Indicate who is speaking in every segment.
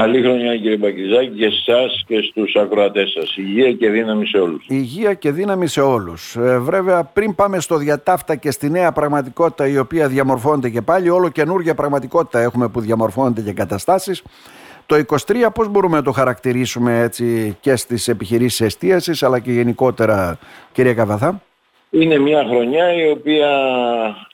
Speaker 1: Καλή χρονιά κύριε Μπακιζάκη και σε εσάς και στους ακροατές σας. Υγεία και δύναμη σε όλους.
Speaker 2: Υγεία και δύναμη σε όλους. Ε, βέβαια πριν πάμε στο διατάφτα και στη νέα πραγματικότητα η οποία διαμορφώνεται και πάλι, όλο καινούργια πραγματικότητα έχουμε που διαμορφώνεται και καταστάσεις. Το 23 πώς μπορούμε να το χαρακτηρίσουμε έτσι και στις επιχειρήσεις εστίασης αλλά και γενικότερα κυρία Καβαθά;
Speaker 1: Είναι μια χρονιά η οποία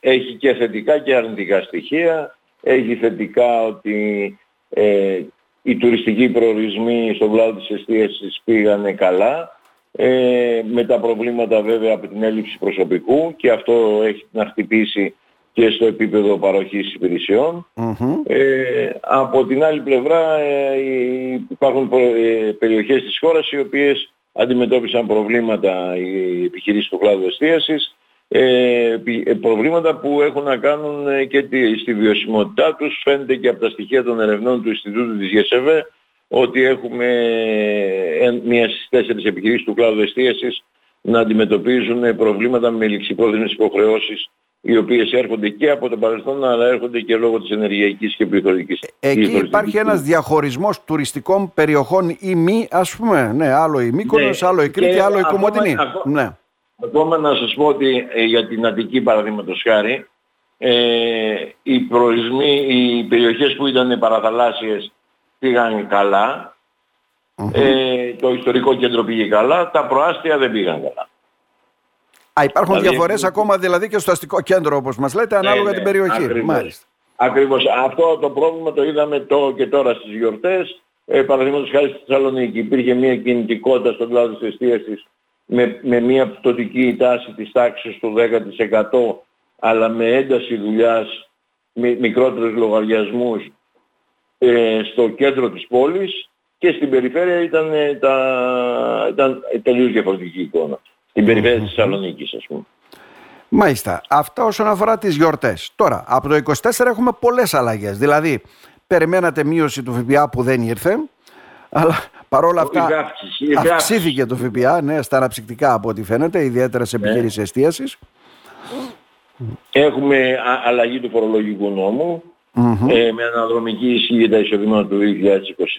Speaker 1: έχει και θετικά και αρνητικά στοιχεία. Έχει θετικά ότι ε, οι τουριστικοί προορισμοί στον κλάδο της εστίασης πήγανε καλά. Ε, με τα προβλήματα βέβαια από την έλλειψη προσωπικού και αυτό έχει να χτυπήσει και στο επίπεδο παροχής Ε, από την άλλη πλευρά ε, υπάρχουν ε, περιοχές της χώρας οι οποίες αντιμετώπισαν προβλήματα οι επιχειρήσεις του κλάδου εστίασης ε, ε, προβλήματα που έχουν να κάνουν ε, και στη βιωσιμότητά τους. Φαίνεται και από τα στοιχεία των ερευνών του Ινστιτούτου της ΓΕΣΕΒΕ ότι έχουμε μία στις τέσσερις επιχειρήσεις του κλάδου εστίασης να αντιμετωπίζουν προβλήματα με ληξιπρόθεσμες υποχρεώσεις οι οποίες έρχονται και από τον παρελθόν αλλά έρχονται και λόγω της ενεργειακής και πληθωρικής.
Speaker 2: Εκεί υπάρχει ένας διαχωρισμός τουριστικών περιοχών ή μη ας πούμε, ναι, άλλο η Μύκονος, ναι. άλλο η Κρήτη, άλλο η Κομωτινή. Ναι.
Speaker 1: Ακόμα να σας πω ότι ε, για την Αττική παραδείγματος χάρη, ε, οι προορισμοί, οι περιοχές που ήταν παραθαλάσσιες πήγαν ε, το ιστορικό κέντρο πήγε καλά, τα προάστια δεν πήγαν καλά.
Speaker 2: Α, υπάρχουν δηλαδή, διαφορές ακόμα δηλαδή και στο αστικό κέντρο όπως μας λέτε, ανάλογα ναι, την περιοχή.
Speaker 1: Ακριβώς. Μάλιστα. Ακριβώς. Αυτό το πρόβλημα το είδαμε το και τώρα στις γιορτές. Ε, παραδείγματος χάρη στη Θεσσαλονίκη υπήρχε μια κινητικότητα στον κλάδο της εστίασης με, με μια πτωτική τάση της τάξης του 10% αλλά με ένταση δουλειάς, με μικρότερους λογαριασμούς ε, στο κέντρο της πόλης και στην περιφέρεια ήταν, ε, τα, ήταν τελείως διαφορετική εικόνα. Στην περιφέρεια της Θεσσαλονίκης ας πούμε.
Speaker 2: Μάλιστα. Αυτό όσον αφορά τις γιορτές. Τώρα, από το 24 έχουμε πολλές αλλαγές. Δηλαδή, περιμένατε μείωση του ΦΠΑ που δεν ήρθε, αλλά παρόλα αυτά αυξήθηκε το ΦΠΑ ναι, στα αναψυκτικά από ό,τι φαίνεται, ιδιαίτερα σε ναι. επιχειρήσεις ναι. εστίασης.
Speaker 1: Έχουμε αλλαγή του φορολογικού ε, με αναδρομική ισχύ για τα εισοδήματα του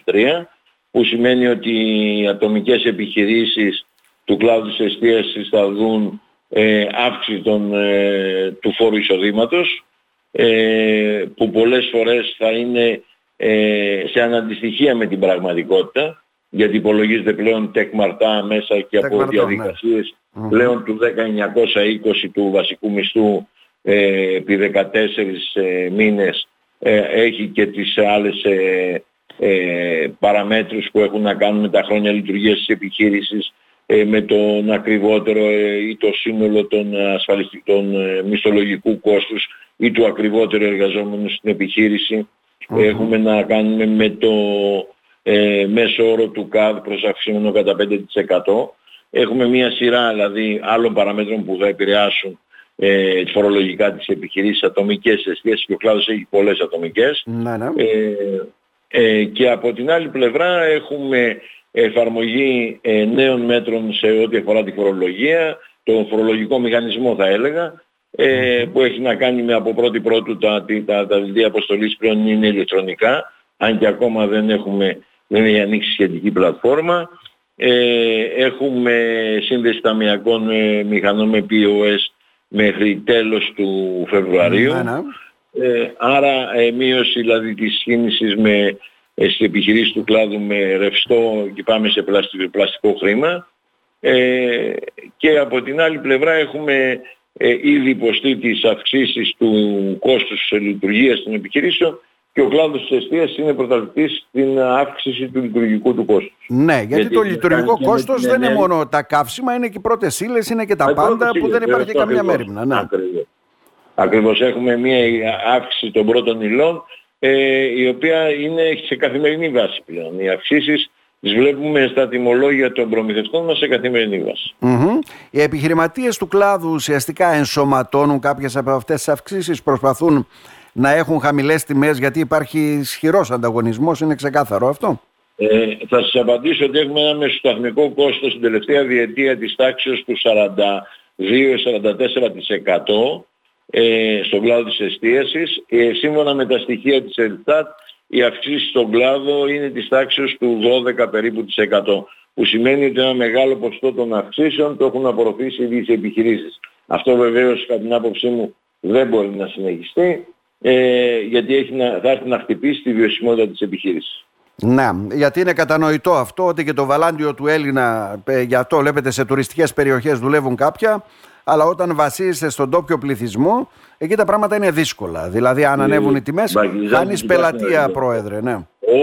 Speaker 1: 2023 που σημαίνει ότι οι ατομικές επιχειρήσεις του κλάδου της εστίασης θα δουν ε, αύξηση των, ε, του φόρου εισοδήματος ε, που πολλές φορές θα είναι ε, σε αναντιστοιχεία με την πραγματικότητα γιατί υπολογίζεται πλέον τεκμαρτά μέσα και από ναι. διαδικασίες πλέον του 1920 του βασικού μισθού ε, επί 14 ε, μήνες ε, έχει και τις άλλες ε, ε, παραμέτρους που έχουν να κάνουν με τα χρόνια λειτουργίας της επιχείρησης με τον ακριβότερο ή το σύνολο των, ασφαλιστικών μισθολογικού κόστους ή του ακριβότερου εργαζόμενου στην επιχείρηση. Έχουμε να κάνουμε με το ε, μέσο όρο του ΚΑΔ προς αυξημένο κατά 5%. Έχουμε μια σειρά δηλαδή άλλων παραμέτρων που θα επηρεάσουν ε, φορολογικά τις επιχειρήσεις ατομικές εστίες και ο κλάδος έχει πολλές ατομικές.
Speaker 2: Ναι, ναι.
Speaker 1: Ε, ε, και από την άλλη πλευρά έχουμε εφαρμογή ε, νέων μέτρων σε ό,τι αφορά τη φορολογία, τον φορολογικό μηχανισμό θα έλεγα, ε, που έχει να κάνει με από πρώτη πρώτου τα, τα, τα βιβλία αποστολής πλέον είναι ηλεκτρονικά, αν και ακόμα δεν έχουμε δεν έχει ανοίξει σχετική πλατφόρμα. Ε, έχουμε σύνδεση ταμιακών ε, μηχανών με POS μέχρι τέλος του Φεβρουαρίου. Ναι, ναι. Ε, άρα ε, μείωση δηλαδή της κίνησης με, ε, στις επιχειρήσεις του κλάδου με ρευστό και πάμε σε πλαστικό, πλαστικό χρήμα. Ε, και από την άλλη πλευρά έχουμε ε, ήδη υποστεί τις αυξήσεις του κόστους λειτουργίας των επιχειρήσεων και ο κλάδος της εστίας είναι πρωταθλητής στην αύξηση του λειτουργικού του κόστους.
Speaker 2: Ναι, γιατί, το λειτουργικό κόστος δεν είναι μόνο τα καύσιμα, είναι και οι πρώτες ύλες, είναι και τα πάντα που δεν υπάρχει καμία μέρημνα. Ναι.
Speaker 1: Ακριβώς. Ακριβώς έχουμε μία αύξηση των πρώτων υλών ε, η οποία είναι σε καθημερινή βάση πλέον. Οι αυξήσεις τις βλέπουμε στα τιμολόγια των προμηθευτών μας σε καθημερινή βάση.
Speaker 2: Οι επιχειρηματίες του κλάδου ουσιαστικά ενσωματώνουν κάποιες από αυτές τις αυξήσεις, προσπαθούν να έχουν χαμηλές τιμές γιατί υπάρχει ισχυρός ανταγωνισμός, είναι ξεκάθαρο αυτό;
Speaker 1: Ε, θα σας απαντήσω ότι έχουμε ένα μεσοσταθμικό κόστος στην τελευταία διετία της τάξης του 42-44% ε, στον κλάδο της εστίασης. Ε, σύμφωνα με τα στοιχεία της ΕΛΤΑΤ οι αυξήσεις στον κλάδο είναι της τάξης του 12 περίπου της 100 που σημαίνει ότι ένα μεγάλο ποσοστό των αυξήσεων το έχουν απορροφήσει οι επιχειρήσεις. Αυτό βεβαίως κατά την άποψή μου δεν μπορεί να συνεχιστεί ε, γιατί έχει να, θα έρθει να χτυπήσει τη βιωσιμότητα της επιχείρησης.
Speaker 2: Ναι, γιατί είναι κατανοητό αυτό ότι και το βαλάντιο του Έλληνα, ε, για αυτό βλέπετε σε τουριστικές περιοχές δουλεύουν κάποια, αλλά όταν βασίζεσαι στον τόπιο πληθυσμό, εκεί τα πράγματα είναι δύσκολα. Δηλαδή αν ανέβουν οι τιμές, χάνεις πελατεία, πρόεδρε. Ναι.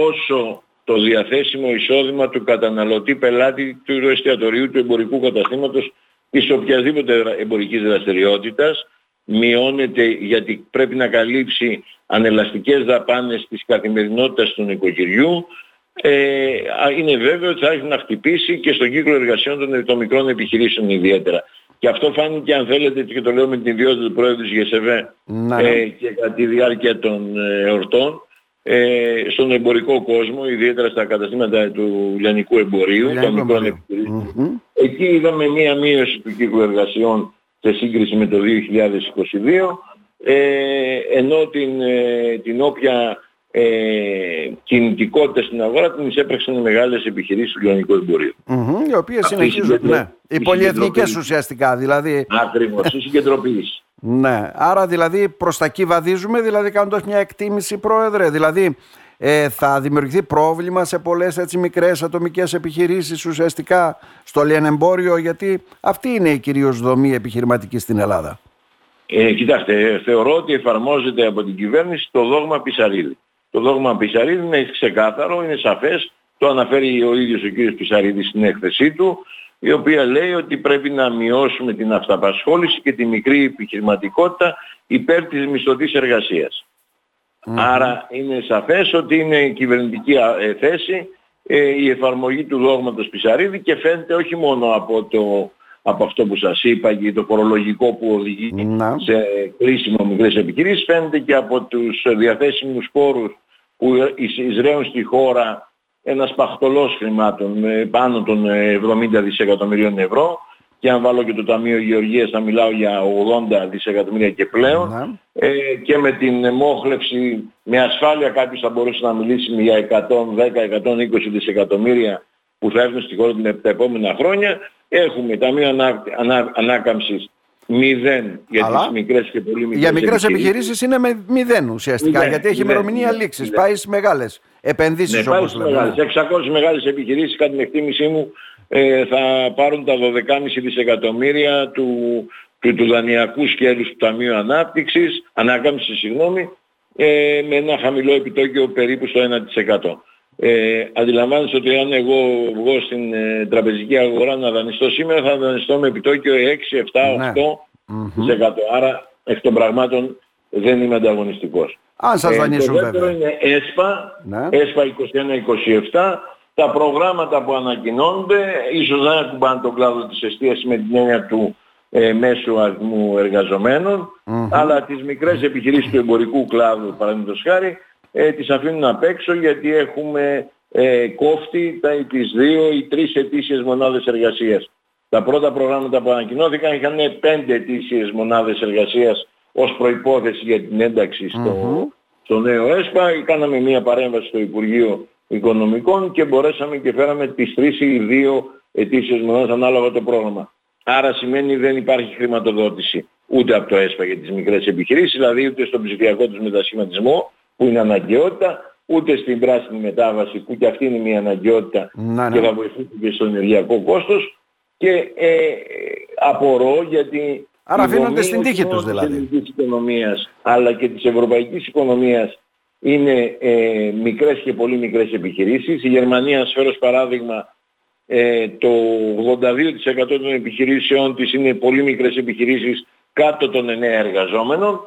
Speaker 1: Όσο το διαθέσιμο εισόδημα του καταναλωτή πελάτη του εστιατορίου, του εμπορικού καταστήματος, της οποιασδήποτε εμπορικής δραστηριότητας, μειώνεται γιατί πρέπει να καλύψει ανελαστικές δαπάνες της καθημερινότητας του νοικοκυριού, ε, είναι βέβαιο ότι θα έχει να χτυπήσει και στον κύκλο εργασιών των, μικρών επιχειρήσεων ιδιαίτερα. Και αυτό φάνηκε αν θέλετε και το λέω με την ιδιότητα του πρόεδρου της ΓΕΣΕΒΕ ε, και κατά τη διάρκεια των ε, εορτών ε, στον εμπορικό κόσμο, ιδιαίτερα στα καταστήματα του λιανικού εμπορίου, των μικρών επιχειρήσεων. Εκεί είδαμε μία μείωση του κύκλου εργασιών σε σύγκριση με το 2022 ε, ενώ την, ε, την όποια ε, κινητικότητα στην αγορά την εισέπραξαν οι μεγάλες επιχειρήσεις του λιονικού εμπορίου.
Speaker 2: Mm-hmm, οι οποίες συνεχίζουν, ναι. Οι πολυεθνικές ουσιαστικά, δηλαδή.
Speaker 1: Ακριβώς, η συγκεντροποίηση.
Speaker 2: ναι, άρα δηλαδή προς τα εκεί βαδίζουμε, δηλαδή κάνοντας μια εκτίμηση πρόεδρε, δηλαδή ε, θα δημιουργηθεί πρόβλημα σε πολλές έτσι μικρές ατομικές επιχειρήσεις ουσιαστικά στο λιανεμπόριο γιατί αυτή είναι η κυρίως δομή επιχειρηματική στην Ελλάδα.
Speaker 1: Ε, κοιτάξτε, θεωρώ ότι εφαρμόζεται από την κυβέρνηση το δόγμα Πισαρίδη. Το δόγμα Πισαρίδη είναι ξεκάθαρο, είναι σαφές, το αναφέρει ο ίδιος ο κύριος Πισαρίδης στην έκθεσή του, η οποία λέει ότι πρέπει να μειώσουμε την αυταπασχόληση και τη μικρή επιχειρηματικότητα υπέρ της μισθωτής Άρα είναι σαφές ότι είναι κυβερνητική ε, θέση ε, η εφαρμογή του δόγματος Πισαρίδη και φαίνεται όχι μόνο από, το, από αυτό που σας είπα και το φορολογικό που οδηγεί σε κρίσιμο μικρές επιχειρήσεις, φαίνεται και από τους διαθέσιμους πόρους που εισραίουν στη χώρα ένας παχτολός χρημάτων πάνω των 70 δισεκατομμυρίων ευρώ. Και αν βάλω και το Ταμείο Γεωργίας θα μιλάω για 80 δισεκατομμύρια και πλέον. Ναι. ε, και με την μόχλευση με ασφάλεια κάποιος θα μπορούσε να μιλήσει για 110-120 δισεκατομμύρια που θα έρθουν στη χώρα τα επόμενα χρόνια. Έχουμε Ταμείο ανά, ανά, Ανάκαμψης μηδέν για Αλλά τις μικρές και πολύ μικρές
Speaker 2: Για μικρές επιχειρήσεις, είναι με μηδέν ουσιαστικά γιατί έχει ημερομηνία λήξης, πάει στις μεγάλες επενδύσεις
Speaker 1: ναι, όπως λέμε. 600 μεγάλες επιχειρήσεις κατά την εκτίμησή μου ε, θα πάρουν τα 12,5 δισεκατομμύρια του, του, του δανειακού σκέλους του Ταμείου Ανάπτυξης, Ανάκαμψης συγγνώμη, ε, με ένα χαμηλό επιτόκιο περίπου στο 1%. Ε, αντιλαμβάνεστε ότι αν εγώ βγω στην ε, τραπεζική αγορά να δανειστώ σήμερα θα δανειστώ με επιτόκιο 6, 7, 8%. Άρα εκ των πραγμάτων δεν είμαι ανταγωνιστικός.
Speaker 2: Αν σας ε, το
Speaker 1: δεύτερο είναι ΕΣΠΑ, ναι. ΕΣΠΑ 21-27, τα προγράμματα που ανακοινώνονται ίσως δεν ακουμπάνε τον κλάδο της εστίασης με την έννοια του ε, μέσου αριθμού αλλά τις μικρές επιχειρήσεις του εμπορικού κλάδου παραδείγματος χάρη ε, τις αφήνουν απ' έξω γιατί έχουμε ε, κόφτη τα, τις δύο ή τρεις ετήσιες μονάδες εργασίας. Τα πρώτα προγράμματα που ανακοινώθηκαν είχαν πέντε ετήσιες μονάδες εργασίας ως προϋπόθεση για την ένταξη στο, στο νέο ΕΣΠΑ. Κάναμε μια παρέμβαση στο Υπουργείο Οικονομικών και μπορέσαμε και φέραμε τις τρεις ή δύο ετήσιες μονάδες ανάλογα το πρόγραμμα. Άρα σημαίνει δεν υπάρχει χρηματοδότηση ούτε από το ΕΣΠΑ για τις μικρές επιχειρήσεις, δηλαδή ούτε στον ψηφιακό τους μετασχηματισμό που είναι αναγκαιότητα, ούτε στην πράσινη μετάβαση που και αυτή είναι μια αναγκαιότητα να, ναι. και θα βοηθήσει και στο ενεργειακό κόστος και ε, απορώ γιατί
Speaker 2: Άρα αφήνονται στην τύχη τους δηλαδή.
Speaker 1: Της οικονομίας, αλλά και της ευρωπαϊκής οικονομίας είναι ε, μικρές και πολύ μικρές επιχειρήσεις. Η Γερμανία, ας φέρω παράδειγμα, ε, το 82% των επιχειρήσεών της είναι πολύ μικρές επιχειρήσεις κάτω των 9 εργαζομενων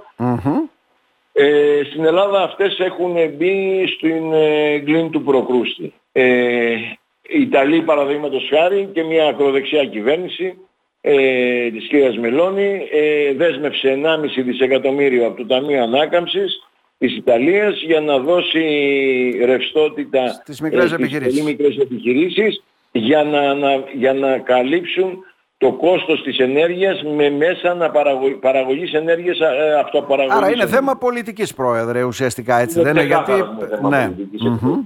Speaker 1: Ε, στην Ελλάδα αυτές έχουν μπει στην ε, γκλίν του προκρούστη. Ε, η Ιταλία παραδείγματος χάρη και μια ακροδεξιά κυβέρνηση ε, της κυρίας Μελώνη ε, δέσμευσε 1,5 δισεκατομμύριο από το Ταμείο Ανάκαμψης της Ιταλίας για να δώσει ρευστότητα
Speaker 2: στις μικρές, ε, επιχειρήσεις.
Speaker 1: Πολύ μικρές επιχειρήσεις για να, να, για να καλύψουν το κόστος της ενέργειας με μέσα να παραγω... παραγωγής ενέργειας ε, αυτοπαραγωγής.
Speaker 2: Άρα είναι θέμα πολιτικής πρόεδρε ουσιαστικά έτσι
Speaker 1: είναι
Speaker 2: δεν είναι; γιατί...
Speaker 1: Θέμα
Speaker 2: ναι.
Speaker 1: πολιτικής
Speaker 2: mm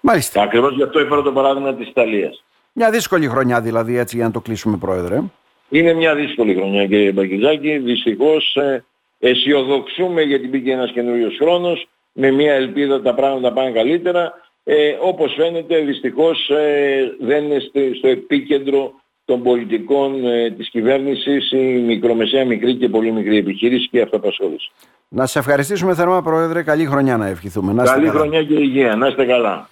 Speaker 2: Μάλιστα.
Speaker 1: Ακριβώς γι' αυτό έφερα το παράδειγμα της Ιταλίας.
Speaker 2: Μια δύσκολη χρονιά δηλαδή έτσι για να το κλείσουμε πρόεδρε.
Speaker 1: Είναι μια δύσκολη χρονιά κύριε Μπακιζάκη. Δυστυχώς ε, αισιοδοξούμε γιατί μπήκε ένας καινούριος χρόνος με μια ελπίδα τα πράγματα πάνε καλύτερα. Ε, όπως φαίνεται δυστυχώς ε, δεν είναι στο επίκεντρο των πολιτικών ε, της κυβέρνησης η μικρομεσαία, μικρή και πολύ μικρή επιχείρηση και αυτοαπασχόληση.
Speaker 2: Να σε ευχαριστήσουμε θερμά Πρόεδρε, καλή χρονιά να ευχηθούμε. Να
Speaker 1: καλή χρονιά και υγεία, να είστε καλά.